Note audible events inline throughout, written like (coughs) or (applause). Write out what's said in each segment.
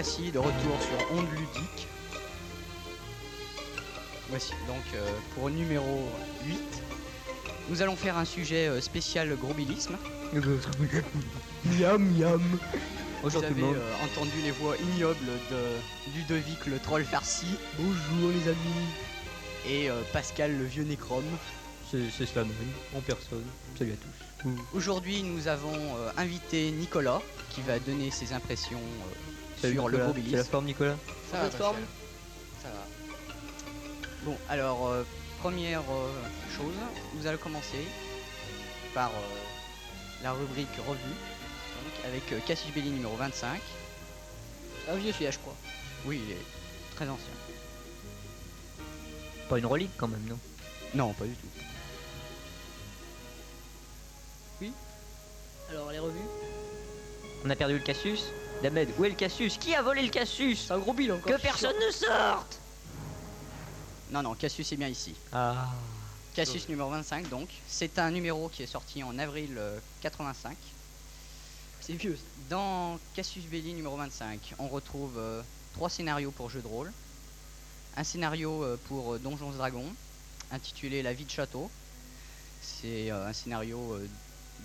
voici de retour sur Onde Ludique. Voici donc euh, pour numéro 8. Nous allons faire un sujet euh, spécial grobilisme. (laughs) Miam miam. Vous avez euh, entendu les voix ignobles de Ludovic le troll farci Bonjour les amis. et euh, Pascal le vieux nécrome. C'est cela même, en personne. Salut à tous. Aujourd'hui, nous avons euh, invité Nicolas qui va donner ses impressions euh, sur le grobilisme. C'est la forme Nicolas Ça Votre forme Ça va. Bon, alors, euh, première euh, chose, nous allons commencer par euh, la rubrique revue, donc avec euh, Cassius Belli numéro 25. Un vieux celui-là, je crois. Oui, il est très ancien. Pas une relique quand même, non? Non, pas du tout. Alors, les revues? On a perdu le Cassius? Damed, où est le Cassius? Qui a volé le Cassius? C'est un gros bill encore. Que personne ne sorte Non, non, Cassius est bien ici. Ah. Cassius numéro 25, donc. C'est un numéro qui est sorti en avril euh, 85. C'est vieux. Dans Cassius Belli numéro 25, on retrouve euh, trois scénarios pour jeux de rôle. Un scénario euh, pour euh, Donjons et Dragons, intitulé La vie de château. C'est euh, un scénario euh,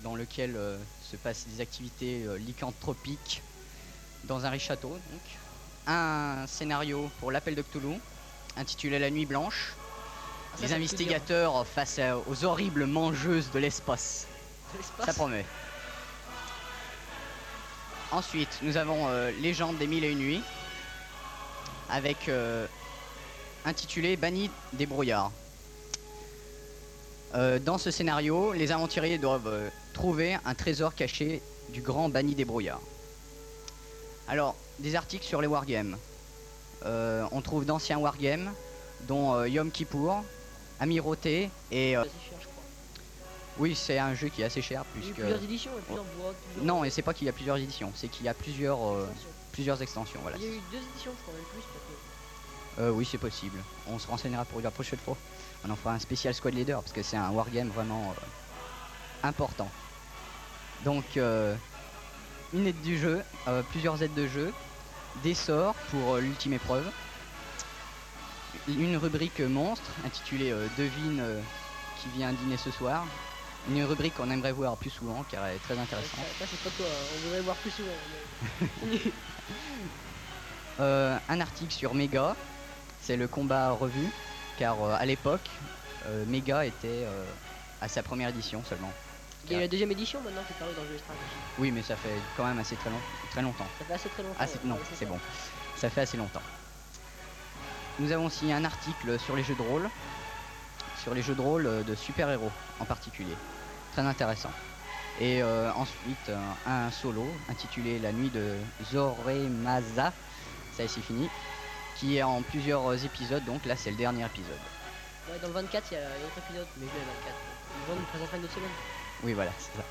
dans lequel euh, se passent des activités euh, lycanthropiques dans un riche château. Donc. Un scénario pour l'Appel de Cthulhu, intitulé La nuit blanche. Ah, Les investigateurs face à- aux horribles mangeuses de l'espace. Ça promet. Ensuite, nous avons euh, Légende des mille et une nuits, avec euh, intitulé Banni des brouillards. Euh, dans ce scénario, les aventuriers doivent trouver un trésor caché du grand banni des brouillards. Alors, des articles sur les wargames. Euh, on trouve d'anciens wargames, dont euh, Yom Kippour, Amirauté et... euh, cher, oui, c'est un jeu qui est assez cher, Il y a eu puisque... plusieurs éditions et plusieurs Non, et c'est pas qu'il y a plusieurs éditions, c'est qu'il y a plusieurs, euh, extensions. plusieurs extensions. Voilà. Il y a eu deux éditions, je crois, même plus. peut-être. Euh, oui, c'est possible. On se renseignera pour la prochaine fois. On en fera un spécial Squad Leader parce que c'est un wargame vraiment important. Donc, euh, une aide du jeu, euh, plusieurs aides de jeu, des sorts pour euh, l'ultime épreuve, une rubrique monstre intitulée euh, Devine qui vient dîner ce soir. Une rubrique qu'on aimerait voir plus souvent car elle est très intéressante. Ça, ça, c'est pas toi, hein. on voudrait voir plus souvent. mais- (laughs) un article sur Mega, c'est le combat revu, car à l'époque, Mega était à sa première édition seulement. Il y a eu la deuxième édition maintenant qui est parue dans le jeu aussi. Oui, mais ça fait quand même assez très, long- très longtemps. Ça fait assez très longtemps. Ah, ouais. non, c'est bon. Ça fait assez longtemps. Nous avons aussi un article sur les jeux de rôle, sur les jeux de rôle euh, de super-héros en particulier. Très intéressant. Et euh, ensuite, euh, un solo intitulé La nuit de Zoremaza, ça y est, c'est fini, qui est en plusieurs épisodes, donc là c'est le dernier épisode. Ouais, dans le 24, il y a un autre épisode, mais je l'ai le 24. Yvonne nous présentera une autre semaine. Oui, voilà, c'est ça.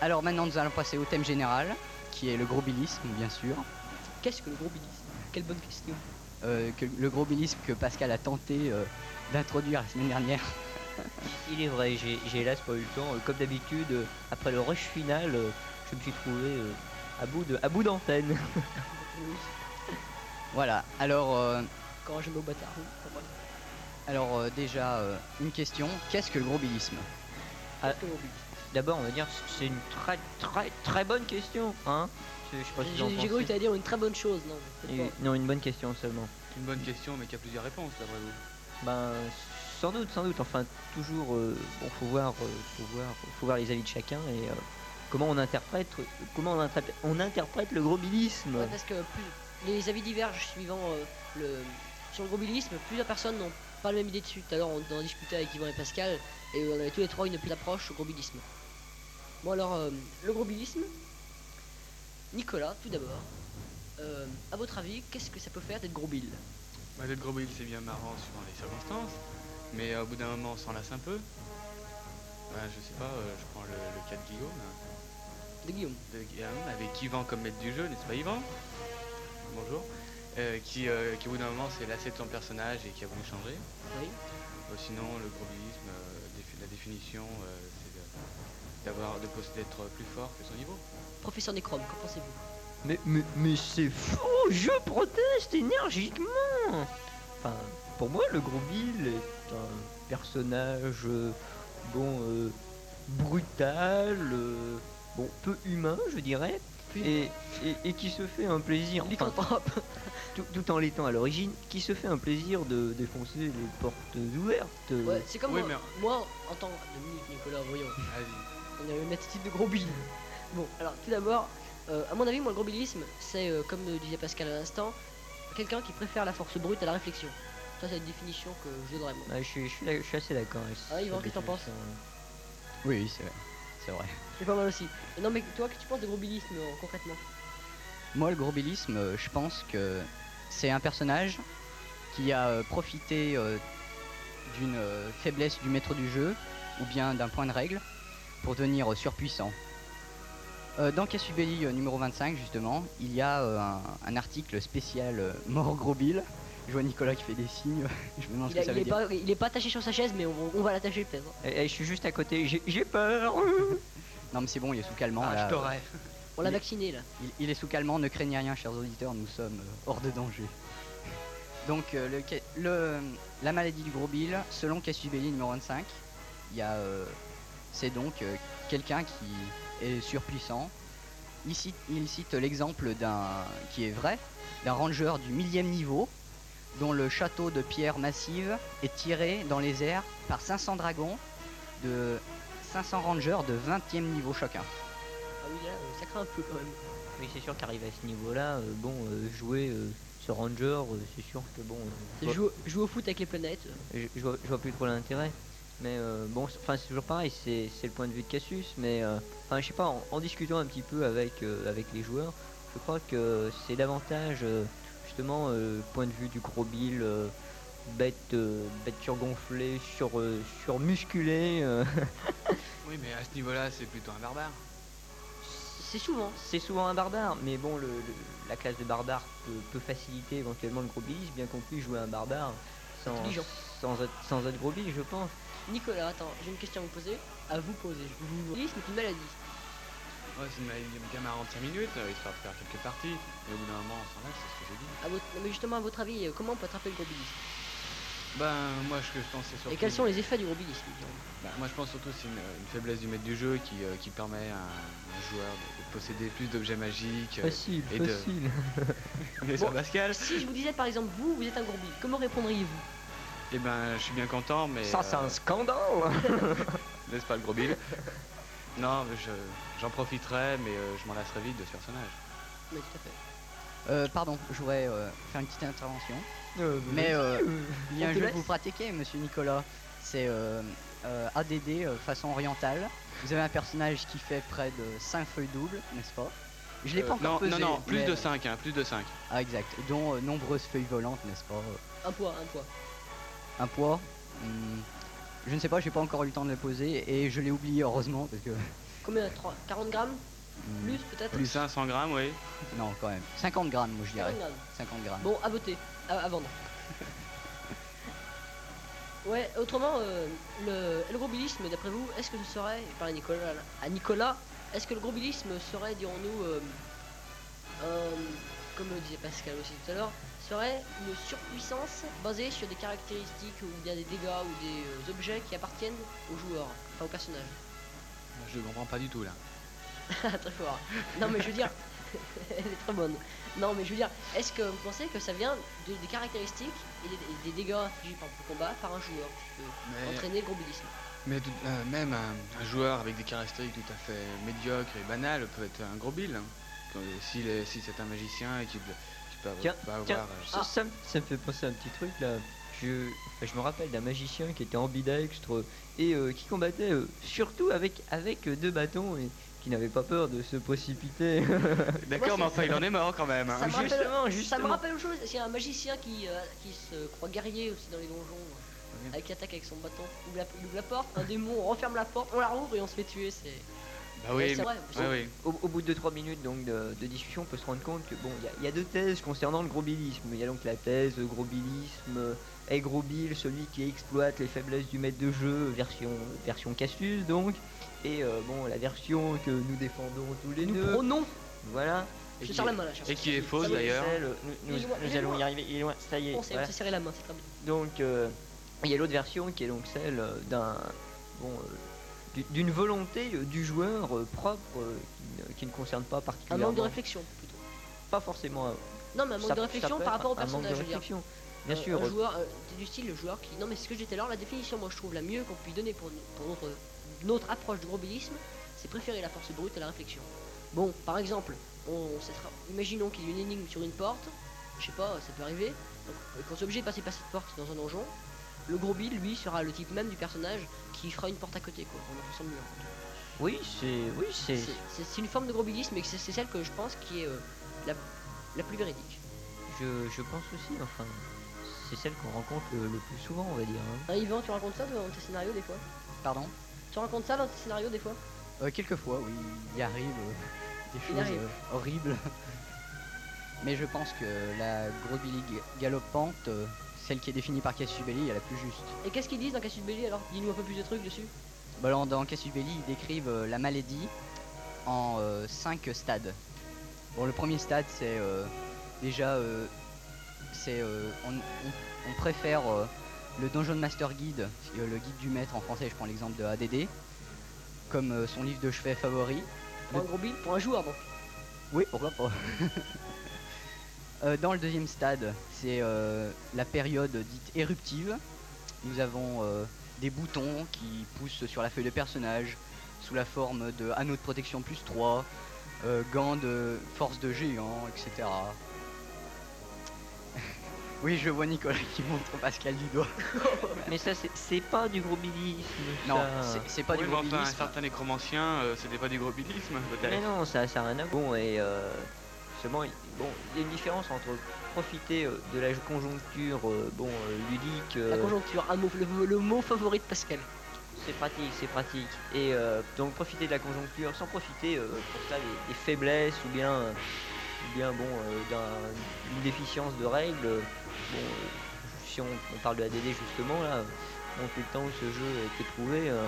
Alors maintenant, nous allons passer au thème général, qui est le grobilisme, bien sûr. Qu'est-ce que le gros bilisme? Quelle bonne question. Euh, que le grobilisme que Pascal a tenté euh, d'introduire la semaine dernière. (laughs) Il est vrai, j'ai hélas pas eu le temps. Euh, Comme d'habitude, après le rush final, je me suis trouvé euh, à bout de à bout d'antenne. Oui, (laughs) Voilà, alors, euh, quand je me bâtard. alors euh, déjà, euh, une question, qu'est-ce que le grobilisme Ah. D'abord, on va dire c'est une très très très bonne question, hein. Je, je sais pas si J'ai cru que dire une très bonne chose, non Et-. Non, une bonne question seulement. C'est une bonne question, mais qui a plusieurs réponses, d'après vous. Ben, sans doute, sans doute. Enfin, toujours, euh, bon, faut voir, euh, faut voir, faut voir les avis de chacun et euh, comment on interprète, comment on interprète, on interprète le grobilisme. Ouais, parce que plus, les avis divergent suivant euh, le sur le grobilisme. Plusieurs personnes n'ont pas la même idée dessus. Tout à l'heure, on en discutait avec Yvan et Pascal et on avait tous les trois une plus approche au grobilisme. Bon alors, euh, le grobilisme. Nicolas, tout d'abord. euh, à votre avis, qu'est-ce que ça peut faire d'être grobil Bah, d'être gros c'est bien marrant suivant les circonstances, mais euh, au bout d'un moment, on s'en lasse un peu. Bah, je sais pas, je prends le, le cas de Guillaume, De Guillaume. de Guillaume, avec Yvan comme maître du jeu, n'est-ce pas Yvan? Bonjour. Euh, qui, euh, qui au bout d'un moment s'est lassé de son personnage et qui a voulu changer. Oui. Euh, sinon, le grobilisme, euh, défi- la définition, euh, c'est d'avoir de posséder d'être plus fort que son niveau. Professeur Necrom, qu'en pensez-vous? Mais, mais, mais c'est faux, je proteste énergiquement. Enfin, pour moi, le gros Bill est un personnage, euh, bon, euh, brutal, euh, bon, peu humain, je dirais, et, et, et qui se fait un plaisir, enfin, (laughs) tout, tout en l'étant à l'origine, qui se fait un plaisir de défoncer les portes ouvertes. Ouais, c'est comme Oui, moi, mais- moi, en tant que Dominique Nicolas, voyons, on a une attitude de gros bill. Bon, alors tout d'abord, euh, à mon avis, moi, le gros billisme, c'est euh, comme le disait Pascal à l'instant, quelqu'un qui préfère la force brute à la réflexion. Ça, c'est une définition que je donnerais moi. Ouais, je, suis, je, suis, d'ac- je suis assez d'accord. avec Ah, Yvan, qu'est-ce que t'en penses? Oui, oui, c'est c'est vrai. C'est pas mal aussi. Non, mais toi, que tu penses de gros billisme euh, concrètement? Moi, le grobilisme, euh, je pense que c'est un personnage qui a euh, profité d'une faiblesse du maître du jeu ou bien d'un point de règle pour devenir surpuissant. Dans Cassubelli numéro 25, justement, il y a un, un article spécial mort gros Bill. Je vois Nicolas qui fait des signes. (laughs) je me demande ce il, que a- ça il veut est dire. pas, il est pas attaché sur sa chaise, mais on, on va l'attacher peut-être. Eh, eh, je suis juste à côté, j'ai- peur. (laughs) Non, mais c'est bon, il est sous calmant. Ah, là. je t'aurais. On l'a vacciné là. Il, il est sous calmant, ne craignez rien, chers auditeurs, nous sommes euh, hors de danger. (laughs) Donc, euh, le, la maladie du gros Bill, selon Cassubelli numéro 25, il y a, euh, c'est donc euh, quelqu'un qui est surpuissant. Il cite, il cite l'exemple d'un qui est vrai, d'un ranger du millième niveau, dont le château de pierre massive est tiré dans les airs par 500 dragons de 500 rangers de 20e niveau chacun. Ah oui, là, euh, ça craint un peu quand même. Oui, c'est sûr qu'arrivé à ce niveau-là, euh, bon, euh, jouer euh, ce ranger, euh, c'est sûr que bon, euh, Jouer, jouer au foot avec les planètes. je- je vois- je vois plus trop l'intérêt. Mais euh, bon, c'est- enfin c'est toujours pareil, c'est c'est le point de vue de Cassius, mais euh, enfin je sais pas, en, en discutant un petit peu avec euh, avec les joueurs, je crois que c'est davantage euh, justement euh, point de vue du gros Bill, euh, bête euh, bête surgonflée, sur euh, surmusculée. euh, (laughs) Oui, mais à ce niveau-là, c'est plutôt un barbare. C'est souvent. C'est souvent un barbare, mais bon, le, le- la classe de barbare peut, peut faciliter éventuellement le gros bien qu'on puisse jouer un barbare sans, sans, être, sans être gros je pense. Nicolas, attends, j'ai une question à vous poser. À vous poser. Je vous dis, c'est une maladie. Ouais, c'est une bien marrante 5 minutes, euh, histoire de faire quelques parties. Mais au bout d'un moment, on s'en lâche, c'est ce que j'ai dit. À votre... mais justement, à votre avis, euh, comment on peut attraper le gros bilisme? Ben, moi, ce que je pense, c'est surtout. Et quels sont les effets du gros bilisme disons? Bah, moi je pense surtout que c'est une, une faiblesse du maître du jeu qui, euh, qui permet à un, un joueur de, de posséder plus d'objets magiques. euh, Facile, et de- facile. (laughs) sur Bon. Pascal, Si je vous disais par exemple, vous, vous êtes un gros bille, comment répondriez-vous? Eh ben je suis bien content, mais. Ça, c'est un scandale (laughs) Laisse pas le gros. Non, mais je- j'en profiterai, mais euh, je m'en lasserai vite de ce personnage. Oui, tout à fait. Euh, pardon, je voudrais euh, faire une petite intervention. Euh, Mais euh, il y a un jeu que vous pratiquez, monsieur Nicolas. C'est euh, euh, ADD euh, façon orientale. Vous avez un personnage qui fait près de 5 feuilles doubles, n'est-ce pas? Je l'ai Euh, pas encore non, pesé, non, non, plus mais- de 5, hein, plus de 5. Ah, exact. Dont euh, nombreuses feuilles volantes, n'est-ce pas? Un poids, un poids. Un poids? Hmm, Je ne sais pas, j'ai pas encore eu le temps de le poser et je l'ai oublié heureusement parce que. Combien 3, 40 grammes hmm, Plus peut-être Plus 500 grammes, oui. Non, quand même. 50 grammes, moi je dirais. 40 grammes. 50 grammes. Bon, à voter, à, à vendre. (laughs) ouais, autrement, euh, le, le gros bilisme, d'après vous, est-ce que ce serait, je parle à Nicolas, là, à Nicolas, est-ce que le gros bilisme serait, dirons-nous, euh, euh, comme le disait Pascal aussi tout à l'heure, serait une surpuissance basée sur des caractéristiques ou bien des dégâts ou des euh, objets qui appartiennent au joueur, enfin au personnage Je comprends pas du tout là. (laughs) Très fort. Non mais je veux dire, (laughs) elle est très bonne. Non mais je veux dire, est-ce que vous pensez que ça vient de- des caractéristiques et des, des dégâts le combat par un joueur qui peut Mais, entraîner le gros bilisme mais euh, même un, un joueur avec des caractéristiques tout à fait médiocres et banales peut être un gros bill. hein. Si c'est un magicien et qu'il avoir, Tiens, peut avoir, tiens, euh, Ça, ça me- ça fait penser à un petit truc là. Je, enfin, je me rappelle d'un magicien qui était ambidextre et euh, qui combattait euh, surtout avec, avec euh, deux bâtons et qui n'avait pas peur de se précipiter. (laughs) D'accord, mais enfin il en est mort quand même. hein. Ça me rappelle- justement, Ça justement. me rappelle autre chose, c'est un magicien qui, euh, qui se croit guerrier aussi dans les donjons, euh, avec qui attaque avec son bâton. Il ouvre, la, il ouvre la porte, un démon, (laughs) on referme la porte, on la rouvre et on se fait tuer. C'est Bah oui, vrai. oui. Au, au bout de 2-3 minutes donc de, de discussion, on peut se rendre compte que bon, il y a- il y, a deux thèses concernant le gros bilisme. Il y a donc la thèse gros bilisme, est gros bill, celui qui exploite les faiblesses du maître de jeu, version version Cassius donc, et euh, bon la version que nous défendons tous les nous deux. prônons. Voilà. Et qui la main là. et qui est fausse, d'ailleurs. Nous, allons loin. y arriver. Il est loin, ça y est. On s'est serré la main, c'est très bien. Donc, euh, il y a l'autre version qui est donc celle euh, d'un bon, euh, d'une volonté euh, du joueur euh, propre euh, qui, ne- qui ne concerne pas Un particulièrement. manque de réflexion plutôt. Pas forcément. un- Non, mais un manque ça- de réflexion par rapport au un personnage, je veux dire. Bien Un- sûr. Un joueur, euh, du style le joueur qui. Non, mais ce que à l'heure, la définition, moi je trouve la mieux qu'on puisse donner pour, pour notre, notre approche du grobilisme, c'est préférer la force brute à la réflexion. Bon, par exemple, on, sera- imaginons qu'il y ait une énigme sur une porte, je sais pas, ça peut arriver, donc quand on est obligé de passer par cette porte dans un donjon, le gros bill, lui, sera le type même du personnage qui fera une porte à côté, quoi, en enfonçant le mur. Oui, c'est. Oui, c'est. C'est- une forme de grobilisme, mais c'est c'est celle que je pense qui est euh, la, la plus véridique. Je, je pense aussi, enfin. C'est celle qu'on rencontre le, le plus souvent, on va dire. hein. Hein, Yvan, tu racontes ça dans tes scénarios des fois? Pardon? Tu racontes ça dans tes scénarios des fois? Euh, Quelquefois, oui, il arrive euh, (laughs) des choses arrive. euh, horribles. (laughs) Mais je pense que la Grobili galopante, euh, celle qui est définie par Cassius Belli, est la plus juste. Et qu'est-ce qu'ils disent dans Cassius Belli alors? Dis-nous un peu plus de trucs dessus. Bah, alors, dans Cassius Belli, ils décrivent euh, la maladie en 5 stades. Bon, le premier stade, c'est euh, déjà, euh, c'est, euh, on, on- on préfère euh, le Dungeon Master Guide, euh, le guide du maître en français, je prends l'exemple de ADD, comme euh, son livre de chevet favori. Pour Le- un gros bill, pour un joueur bon. Oui, pourquoi pas. (laughs) Euh, dans le deuxième stade, c'est euh, la période dite éruptive. Nous avons euh, des boutons qui poussent sur la feuille de personnage sous la forme de anneaux de protection plus 3, euh, gants de force de géant, etc. (laughs) oui, je vois Nicolas (laughs) qui montre Pascal du doigt. (laughs) Mais ça, c'est- pas du grobilisme. Non, ça. c'est- pas Oui, du mais enfin, un mobilisme. certain nécromancien, euh, c'était pas du grobilisme, Mais peut-être. non, ça ça a rien à voir. Bon, et euh, seulement, il- bon, il y a une différence entre profiter euh, de la conjoncture euh, bon, euh, ludique. La conjoncture, un mot, le, le mot favori de Pascal. c'est pratique, c'est pratique. Et euh, donc profiter de la conjoncture sans profiter euh, pour ça des, des faiblesses ou bien, ou bien bon, euh, d'un- d'une déficience de règles. Bon, si on, on parle de ADD justement là, tout le temps où ce jeu a été prouvé. euh,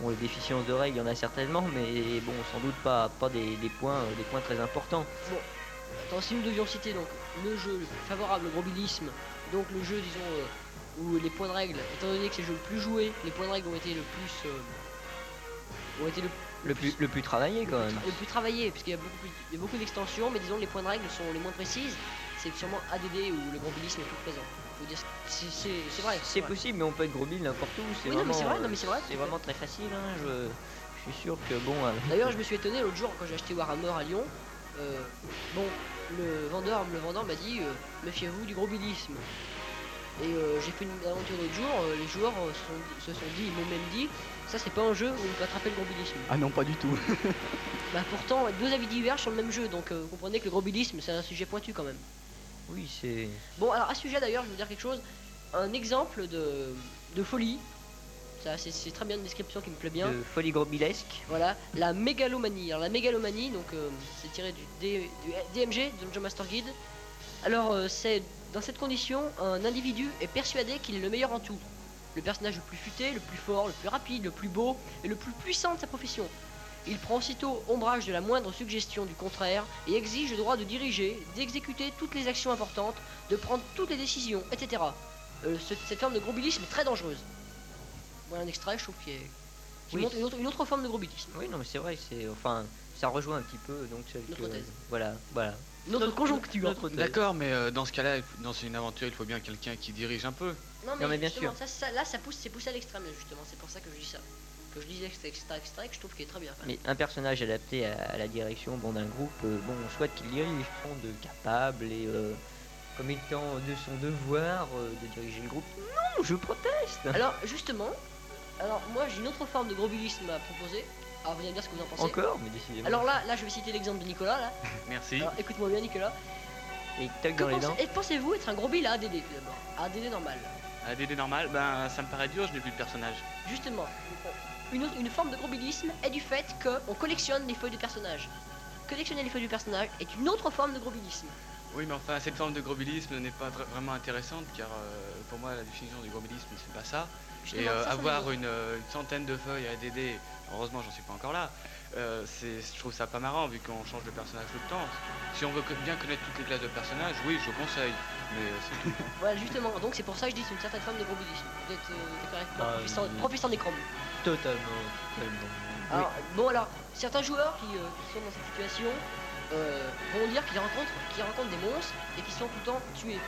Bon, les déficiences de règles, il y en a certainement, mais bon, sans doute pas, pas des, des points, des points très importants. Attends, si nous devions citer donc le jeu le plus favorable au grobilisme, donc le jeu disons euh, où les points de règle, étant donné que c'est le jeu le plus joué, les points de règle ont été le plus euh, ont été le, Le plus, le plus travaillé quand même. le plus travaillé, puisqu'il y a beaucoup, plus- d'extensions, mais disons les points de règle sont les moins précises. C'est sûrement ADD où le grobilisme est tout présent. C'est vrai. C'est possible, mais on peut être gros n'importe où. C'est Oui, vraiment, c'est vrai, euh, c'est vrai, fait. vraiment très facile. hein, Je, je suis sûr que bon. euh, D'ailleurs, je me suis étonné l'autre jour quand j'ai acheté Warhammer à Lyon. Euh, bon, le vendeur, le vendeur m'a dit euh, méfiez-vous du grobilisme. Et euh, j'ai fait une aventure l'autre jour. euh, les joueurs euh, se sont, se sont dit, ils m'ont même dit, ça c'est pas un jeu où on peut attraper le grobilisme. Ah non, pas du tout. (laughs) Bah pourtant, deux avis divers sur le même jeu, donc euh, vous comprenez que le grobilisme c'est un sujet pointu quand même. oui, c'est. Bon, alors à ce sujet d'ailleurs, je vais vous dire quelque chose. Un exemple de, de folie. Ça, c'est très bien une description qui me plaît bien. De folie grobilesque. Voilà, la mégalomanie. Alors la mégalomanie, donc euh, c'est tiré du, D- du DMG, Dungeon Master Guide. Alors euh, c'est dans cette condition, un individu est persuadé qu'il est le meilleur en tout. Le personnage le plus futé, le plus fort, le plus rapide, le plus beau et le plus puissant de sa profession. Il prend aussitôt ombrage de la moindre suggestion du contraire et exige le droit de diriger, d'exécuter toutes les actions importantes, de prendre toutes les décisions, etc. Euh, ce- cette forme de grobilisme est très dangereuse. Voilà un extrait, je trouve, qui, est, qui Oui. montre une autre, une autre forme de grobilisme. Oui, non, mais c'est vrai, c'est. Enfin, ça rejoint un petit peu donc celle Notre que- thèse. Voilà, voilà. Notre conjoncture. Notre thèse. D'accord, mais euh, dans ce cas-là, dans une aventure, il faut bien quelqu'un qui dirige un peu. Non mais, Non, mais bien sûr. Ça, ça- là, ça pousse, c'est poussé à l'extrême justement. C'est pour ça que je dis ça. Que je disais extrait, extrait, extrait, que je trouve qu'il est très bien. fait. Mais un personnage adapté à, à la direction bon, d'un groupe, euh, bon, on souhaite qu'il dirige, de capable et euh, comme étant de son devoir euh, de diriger le groupe. Non, je proteste Alors justement, alors moi j'ai une autre forme de grobilisme à proposer. Alors vous allez me dire ce que vous en pensez. Encore, mais décidément. Alors là, là je vais citer l'exemple de Nicolas là. (laughs) Merci. Alors écoute-moi bien Nicolas. Que dans les dents. et pensez-vous être un gros bill à ADD tout d'abord À ADD normal. ADD normal, ben ça me paraît dur, je n'ai plus de personnage. Justement, une, autre- une forme de grobilisme est du fait qu'on collectionne les feuilles de personnage. Collectionner les feuilles du personnage est une autre forme de grobilisme. Oui, mais enfin, cette forme de grobilisme n'est pas vra- vraiment intéressante car euh, pour moi, la définition du grobilisme, c'est pas ça. Et euh, avoir une, euh, une centaine de feuilles à DD, heureusement, j'en suis pas encore là. euh, je trouve ça pas marrant vu qu'on change de personnage tout le temps. Si on veut bien connaître toutes les classes de personnages, oui, je conseille. Mais euh, c'est tout. (laughs) Voilà, justement, donc c'est pour ça que je dis que c'est une certaine forme de grobilisme. Vous êtes euh, moi, Ah, professeur, oui. professeur Necrom. Totalement, totalement. Alors, bon alors, certains joueurs qui, euh, qui sont dans cette situation euh, vont dire qu'ils rencontrent, qu'ils rencontrent des monstres et qu'ils sont tout le temps tués.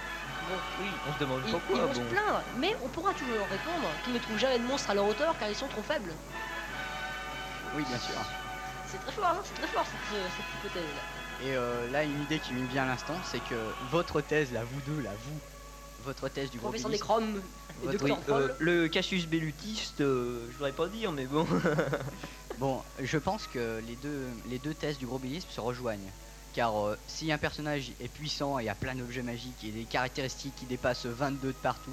Bon, oui, On se demande ils, ils pourquoi. vont se plaindre, mais on pourra toujours leur répondre qu'ils ne trouvent jamais de monstres à leur hauteur car ils sont trop faibles. Oui, bien sûr. C'est très fort, hein, c'est très fort cette, euh, cette hypothèse-là. Et euh, là, une idée qui me vient à l'instant, c'est que votre thèse, là, vous deux, là, vous, votre thèse du Professeur Votre- Oui, Troll. euh, le Cassius Bellutiste, euh, je voudrais pas dire, mais bon. (laughs) Bon, je pense que les deux, les deux thèses du grobilisme se rejoignent. Car euh, si un personnage est puissant et a plein d'objets magiques et des caractéristiques qui dépassent 22 de partout,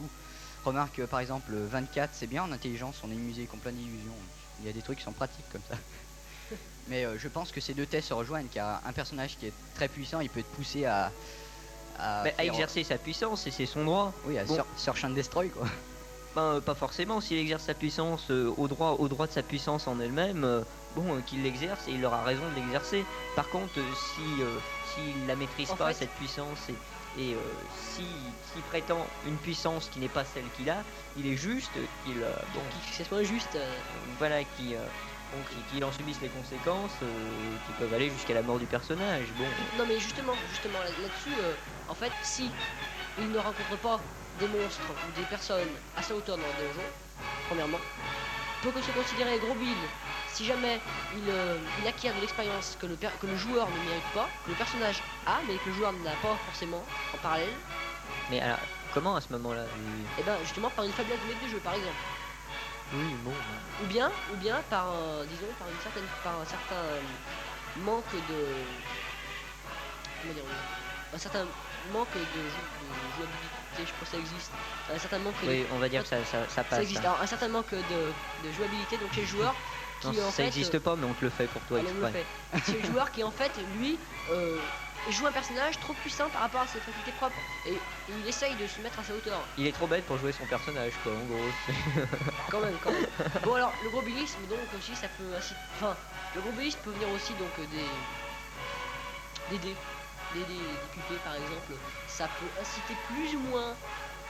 remarque euh, par exemple 24 c'est bien en intelligence, on est musée qu'on plein d'illusions. Il y a des trucs qui sont pratiques comme ça. (laughs) Mais euh, je pense que ces deux thèses se rejoignent car un personnage qui est très puissant, il peut être poussé à, à, Bah, exercer sa puissance et c'est son droit. oui, à Bon. search and destroy quoi. Ben, euh, pas forcément, s'il exerce sa puissance euh, au, droit, au droit de sa puissance en elle-même, euh, bon, euh, qu'il l'exerce et il aura raison de l'exercer. Par contre, euh, si euh, s'il la maîtrise En pas, fait- cette puissance, et, et euh, si- s'il prétend une puissance qui n'est pas celle qu'il a, il est juste qu'il bon, soit juste. voilà, qui, qu'il- en subisse les conséquences euh, qui peuvent aller jusqu'à la mort du personnage. Bon, Non mais justement, justement là- là-dessus, euh, en fait, si il ne rencontre pas des monstres ou des personnes à sa hauteur dans le donjon, premièrement, peut que se considérer gros build si jamais il, euh, il acquiert de l'expérience que le, que le joueur ne mérite pas, que le personnage a, mais que le joueur n'a pas forcément en parallèle, mais alors, comment à ce moment-là et ben justement par une faiblesse de maître de jeu par exemple. Oui, bon. Ou bien, ou bien par, un- disons, par une certaine, par un certain euh, manque de, comment dire, un certain manque de, jou- de jouabilité, je pas si ça existe, un certain manque de, Oui, on va dire que ça, ça, ça ça passe. existe, hein. alors, un certain manque de, de jouabilité donc chez le joueur qui Non, en ça n'existe euh, pas, mais on te le fait pour toi exprès. C'est le joueur qui en fait lui euh, joue un personnage trop puissant par rapport à ses facultés propres et il essaye de se mettre à sa hauteur. Il est trop bête pour jouer son personnage, quoi, en gros. (laughs) Quand même, quand même. bon alors le gros bilisme donc aussi ça peut ainsi. Enfin, le gros bilisme peut venir aussi donc euh, des. des dés. Des des par exemple. Ça peut inciter plus ou moins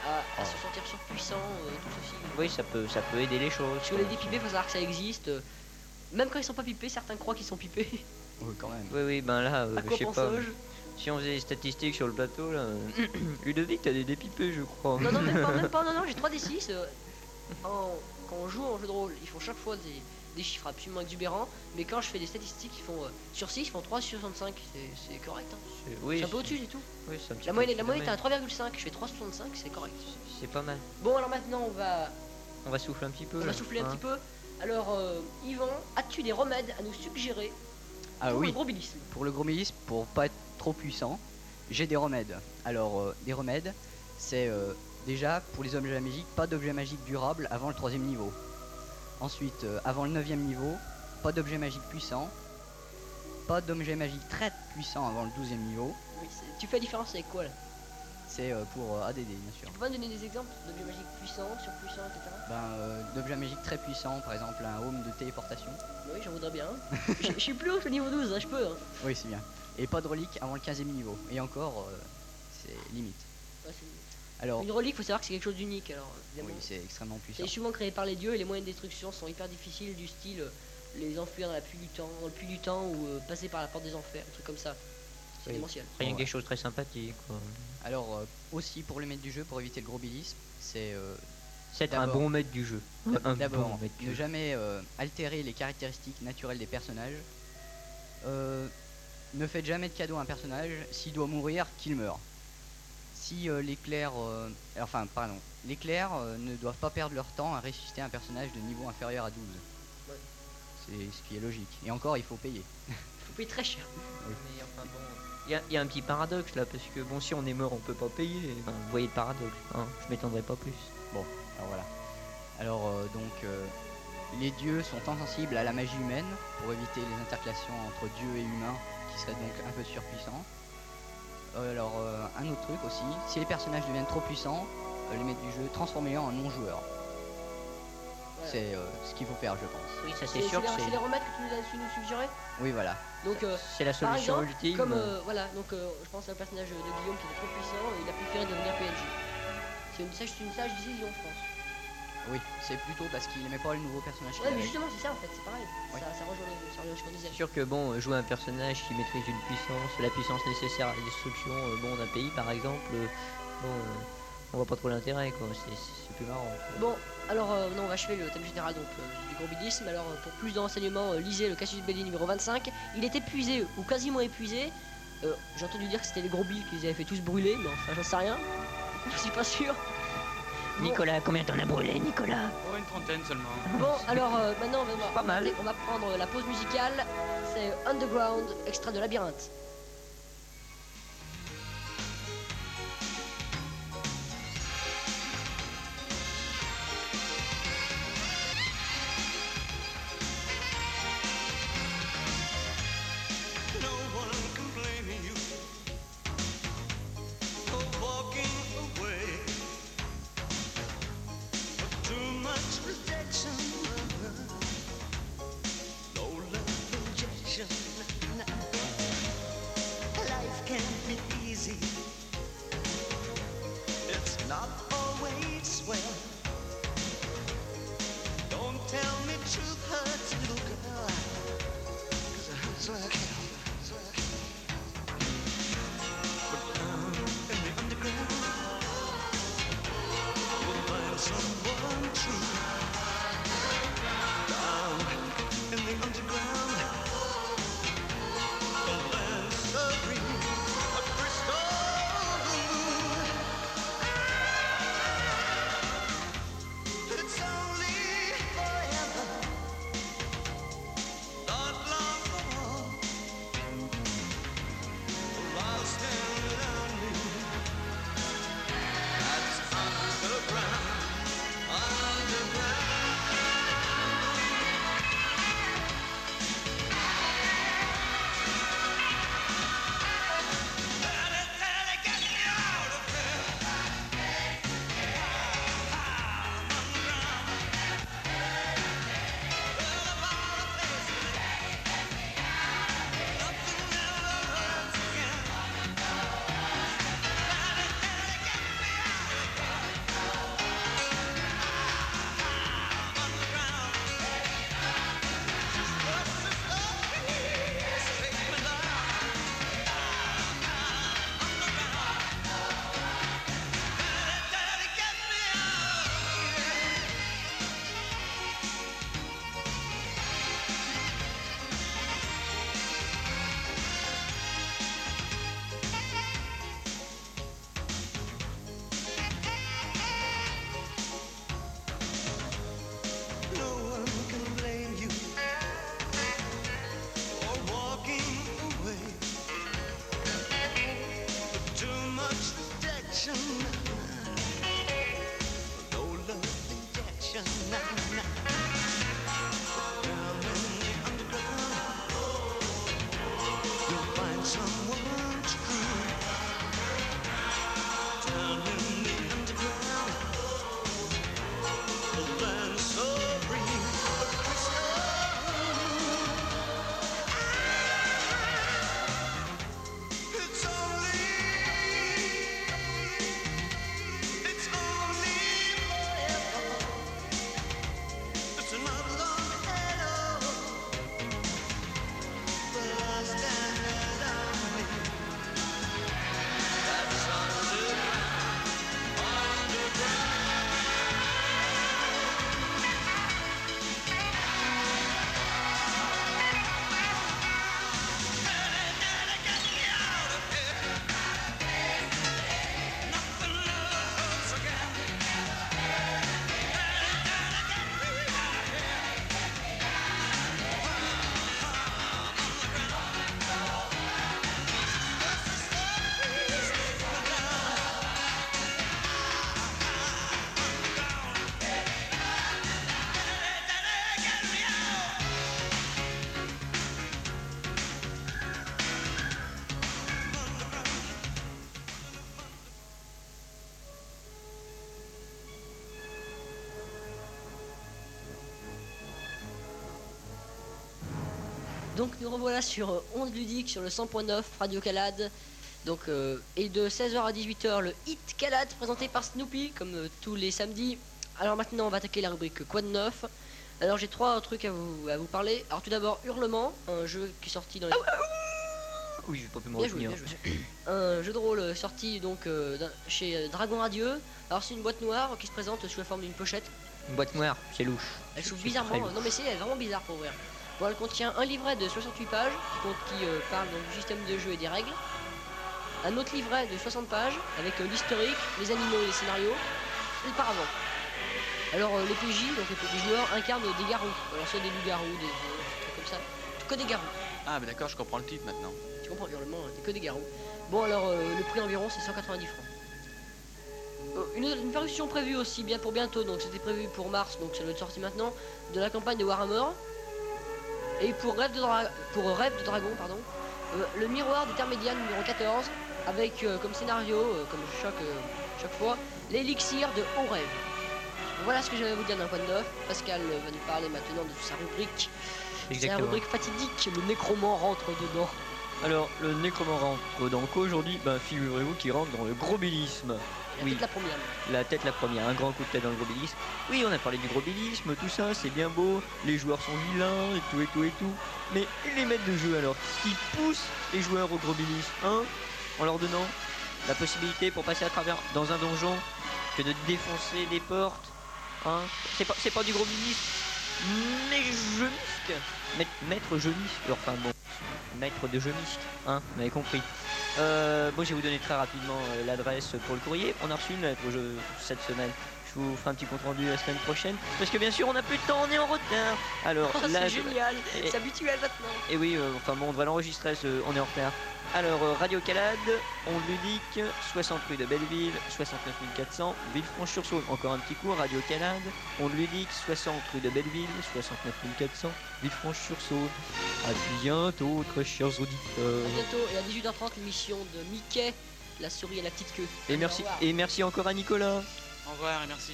à, à se sentir surpuissant, euh, tout ceci. Oui, ça peut, ça peut aider les choses. Parce que les dés pipés, faut savoir que ça existe. Même quand ils sont pas pipés, certains croient qu'ils sont pipés. (laughs) Oui, quand même. Oui, oui, ben là, euh, à je sais pas. Si on faisait des statistiques sur le plateau, là. (clears throat) Ludovic, t'as des dépipés, je crois. Non, non, même pas, même pas, non, non, j'ai (laughs) 3d6. euh, en- quand on joue en jeu de rôle, ils font chaque fois des, des chiffres absolument exubérants. Mais quand je fais des statistiques, ils font euh, sur 6, ils font 3 sur 65. C'est- C'est correct. Hein. C'est- Oui, suis un peu c'est- au-dessus, c'est tout. oui, c'est un petit La moyenne, la moyenne est à 3,5. Je fais 3,65, c'est correct. C'est- C'est pas mal. Bon, alors maintenant, on va, On va souffler un petit peu. on là, va souffler un hein. petit peu. Alors, euh, Yvan, as-tu des remèdes à nous suggérer Ah pour oui. le grobilisme? Pour le gromilisme, pour pas être trop puissant, j'ai des remèdes. Alors, euh, des remèdes, c'est euh, déjà pour les objets magiques, pas d'objets magiques durables avant le troisième niveau. Ensuite, euh, avant le neuvième niveau, pas d'objets magiques puissants, pas d'objets magiques très puissants avant le douzième niveau. Oui, Tu fais la différence avec quoi là? C'est euh, pour euh, ADD, bien sûr. Tu peux donner des exemples d'objets magiques puissants, surpuissants, etc. Ben, euh, d'objets magiques très puissants, par exemple un home de téléportation. Oui, j'en voudrais bien. (laughs) Je suis plus haut que le niveau 12, hein, je peux. Hein. Oui, c'est bien. Et pas de relique avant le quinzième niveau. Et encore, euh, c'est limite. Ouais, Alors, Une relique, faut savoir que c'est quelque chose d'unique. Alors, oui, c'est extrêmement puissant. c'est souvent créé par les dieux et les moyens de destruction sont hyper difficiles, du style les enfouir dans la pluie du temps, dans le puits du temps ou euh, passer par la porte des enfers, un truc comme ça. C'est Oui. démentiel. Rien que Ouais. des choses très sympathiques, quoi. Alors, euh, aussi pour les maîtres du jeu, pour éviter le grobilisme, c'est euh, C'est être un bon maître du jeu. D'abord bon maître ne jamais euh, altérer les caractéristiques naturelles des personnages. Euh, ne faites jamais de cadeau à un personnage. S'il doit mourir, qu'il meure. Si euh, les clercs, euh, enfin pardon, les clercs euh, ne doivent pas perdre leur temps à ressusciter un personnage de niveau inférieur à 12. Ouais. C'est ce qui est logique. Et encore, il faut payer. Faut payer très cher. (laughs) Mais enfin, bon, Il y, a- un petit paradoxe là, parce que bon, si on est mort, on peut pas payer. Vous voyez le paradoxe, hein, je m'étendrai pas plus. Alors voilà. Alors euh, donc euh, les dieux sont insensibles à la magie humaine pour éviter les intercalations entre dieux et humains qui seraient donc un peu surpuissants. Euh, alors, un autre truc aussi, si les personnages deviennent trop puissants, les maîtres du jeu, transformez-les en non-joueurs. C'est euh, ce qu'il faut faire, je pense. Oui, ça C'est sûr c'est les remèdes que tu nous as su nous suggérer Oui, voilà. Donc, euh, c'est la par solution exemple, ultime. comme euh, voilà, donc euh, je pense à un personnage de Guillaume qui était trop puissant et il a préféré devenir PNJ. C'est une sage, une sage décision, je pense. Oui, c'est plutôt parce qu'il aimait pas le nouveau personnage. Ouais, mais justement, c'est ça en fait, c'est pareil. Ouais. Ça, ça rejoint ce qu'on disait. C'est sûr que bon, jouer un personnage qui maîtrise une puissance, la puissance nécessaire à la destruction euh, bon, d'un pays par exemple, euh, bon, euh, on voit pas trop l'intérêt quoi, c'est- c'est plus marrant. quoi. Bon, alors euh, non, on va achever le thème général donc euh, du grobidisme. Alors euh, pour plus d'enseignements, euh, lisez le Cassius Belli numéro 25. Il est épuisé ou quasiment épuisé. Euh, J'ai entendu dire que c'était les gros billes qu'ils avaient fait tous brûler, mais enfin j'en sais rien. (laughs) Je suis pas sûr. Bon. Nicolas, combien t'en as brûlé, Nicolas? Oh, une trentaine seulement. Bon, alors euh, maintenant on va, Pas mal. on va prendre la pause musicale. C'est Underground, extrait de Labyrinthe. Well. Don't tell me truth hurts, little girl. 'Cause it hurts like Donc nous revoilà sur euh, Onde Ludique sur le 100.9 Radio Calade. Donc euh, et de 16h à 18h le Hit Calade présenté par Snoopy comme euh, tous les samedis. Alors maintenant on va attaquer la rubrique Quoi de neuf? Alors j'ai trois trucs à vous, à vous parler. Alors tout d'abord Hurlement, un jeu qui est sorti dans les... Oui, j'ai pas pu Bien joué, retenir. bien joué. (coughs) un jeu de rôle sorti donc euh, chez Dragon Radieux. Alors c'est une boîte noire qui se présente sous la forme d'une pochette. Une boîte noire, c'est louche. Elle s'ouvre bizarrement. Non mais c'est elle est vraiment bizarre pour ouvrir. Bon, elle contient un livret de 68 pages qui, compte- qui euh, parle donc, du système de jeu et des règles. Un autre livret de 60 pages avec euh, l'historique, les animaux et les scénarios et le paravent. Alors euh, les PJ, donc les, joueurs incarnent des garous. Alors soit des loups-garous, des, trucs comme ça. Que des garous. Ah, mais d'accord, je comprends le titre maintenant. Tu comprends hurlement, c'est que des garous. Bon alors le prix environ c'est 190 francs. Une, une parution prévue aussi bien pour bientôt, donc c'était prévu pour mars, donc ça doit être sorti maintenant, de la campagne de Warhammer. Et pour Rêve de, Dra- pour Rêve de Dragon, pardon, euh, le miroir des Termédian numéro 14, avec euh, comme scénario, euh, comme chaque, chaque fois, l'élixir de haut rêve. Voilà ce que j'avais à vous dire d'un point de neuf. Pascal va nous parler maintenant de sa rubrique. C'est la rubrique fatidique, le nécromant rentre dedans. Alors, le nécromant rentre dans quoi aujourd'hui Ben, figurez-vous qu'il rentre dans le grobilisme. La Oui. tête la première. La tête la première, un grand coup de tête dans le grobilisme. Oui, on a parlé du grobilisme, tout ça, c'est bien beau, les joueurs sont vilains et tout et tout et tout. Mais les maîtres de jeu alors, qui poussent les joueurs au grobilisme, hein En leur donnant la possibilité pour passer à travers dans un donjon que de défoncer des portes, hein C'est pas, pas du grobilisme, mais jeunisque Maître, maître jeunisque, enfin bon, maître de jeunisque, hein, vous m'avez compris. Euh, bon, je vais vous donner très rapidement euh, l'adresse pour le courrier. On a reçu une lettre je- cette semaine. Je vous ferai un petit compte rendu la semaine prochaine. Parce que bien sûr, on n'a plus de temps, on est en retard. Alors, Oh, là, c'est génial, c'est habituel maintenant. et oui, euh, enfin bon, on va l'enregistrer, ce- on est en retard. Alors, euh, Radio Calade, on ludique, 60 rue de Belleville, 69 400, Villefranche-sur-Saône. Encore un petit coup, Radio Calade, on ludique, 60 rue de Belleville, 69 400, Villefranche-sur-Saône. À bientôt, très chers À auditeurs. bientôt et à 18h30 l'émission de Mickey, la souris à la petite queue. Et merci, et merci encore à Nicolas. Au revoir et merci.